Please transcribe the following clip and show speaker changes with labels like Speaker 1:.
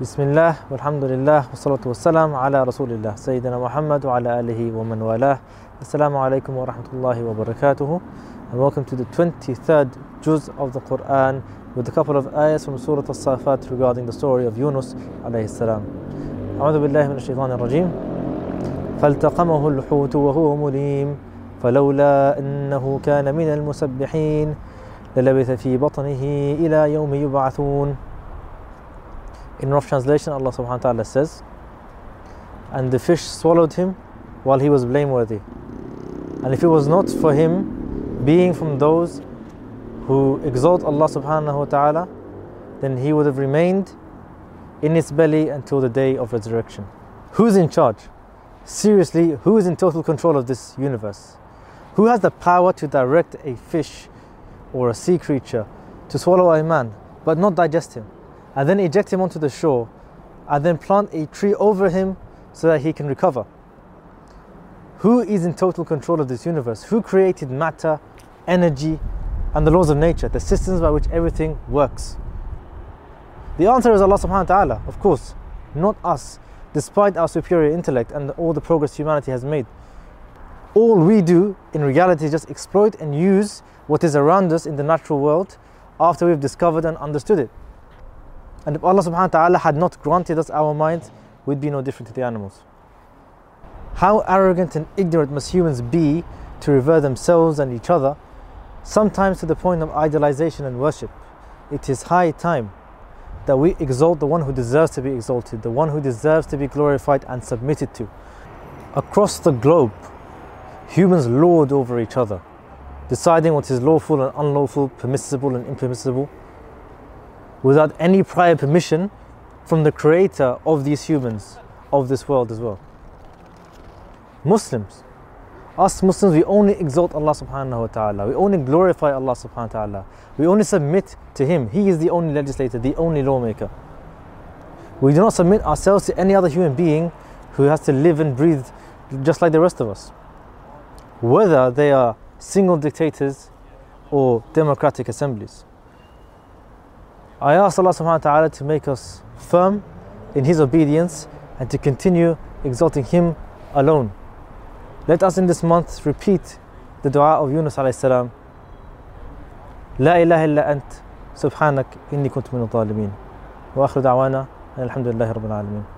Speaker 1: بسم الله والحمد لله والصلاة والسلام على رسول الله سيدنا محمد وعلى آله ومن والاه السلام عليكم ورحمة الله وبركاته and welcome to the 23rd juz of the Quran with a couple of ayahs from Surah Al-Safat regarding the story of Yunus عليه السلام أعوذ بالله من الشيطان الرجيم فالتقمه الحوت وهو مليم. فلولا أنه كان من المسبحين. للبث في بطنه إلى يوم يبعثون. In rough translation, Allah subhanahu wa ta'ala says, And the fish swallowed him while he was blameworthy. And if it was not for him being from those who exalt Allah subhanahu wa ta'ala, then he would have remained in its belly until the day of resurrection. Who's in charge? Seriously, who is in total control of this universe? Who has the power to direct a fish or a sea creature to swallow a man but not digest him? And then eject him onto the shore, and then plant a tree over him so that he can recover. Who is in total control of this universe? Who created matter, energy, and the laws of nature, the systems by which everything works? The answer is Allah subhanahu wa ta'ala, of course, not us, despite our superior intellect and all the progress humanity has made. All we do in reality is just exploit and use what is around us in the natural world after we've discovered and understood it. And if Allah subhanahu wa ta'ala had not granted us our minds, we'd be no different to the animals. How arrogant and ignorant must humans be to revere themselves and each other, sometimes to the point of idolization and worship. It is high time that we exalt the one who deserves to be exalted, the one who deserves to be glorified and submitted to. Across the globe, humans lord over each other, deciding what is lawful and unlawful, permissible and impermissible without any prior permission from the creator of these humans, of this world as well. Muslims, us Muslims, we only exalt Allah subhanahu wa ta'ala, we only glorify Allah subhanahu wa ta'ala, we only submit to Him. He is the only legislator, the only lawmaker. We do not submit ourselves to any other human being who has to live and breathe just like the rest of us. Whether they are single dictators or democratic assemblies. I ask Allah subhanahu wa ta'ala to make us firm in His obedience and to continue exalting Him alone. Let us in this month repeat the dua of Yunus alayhi salam. لا إله إلا أنت سبحانك إني كنت من الظالمين وآخر دعوانا الحمد لله رب العالمين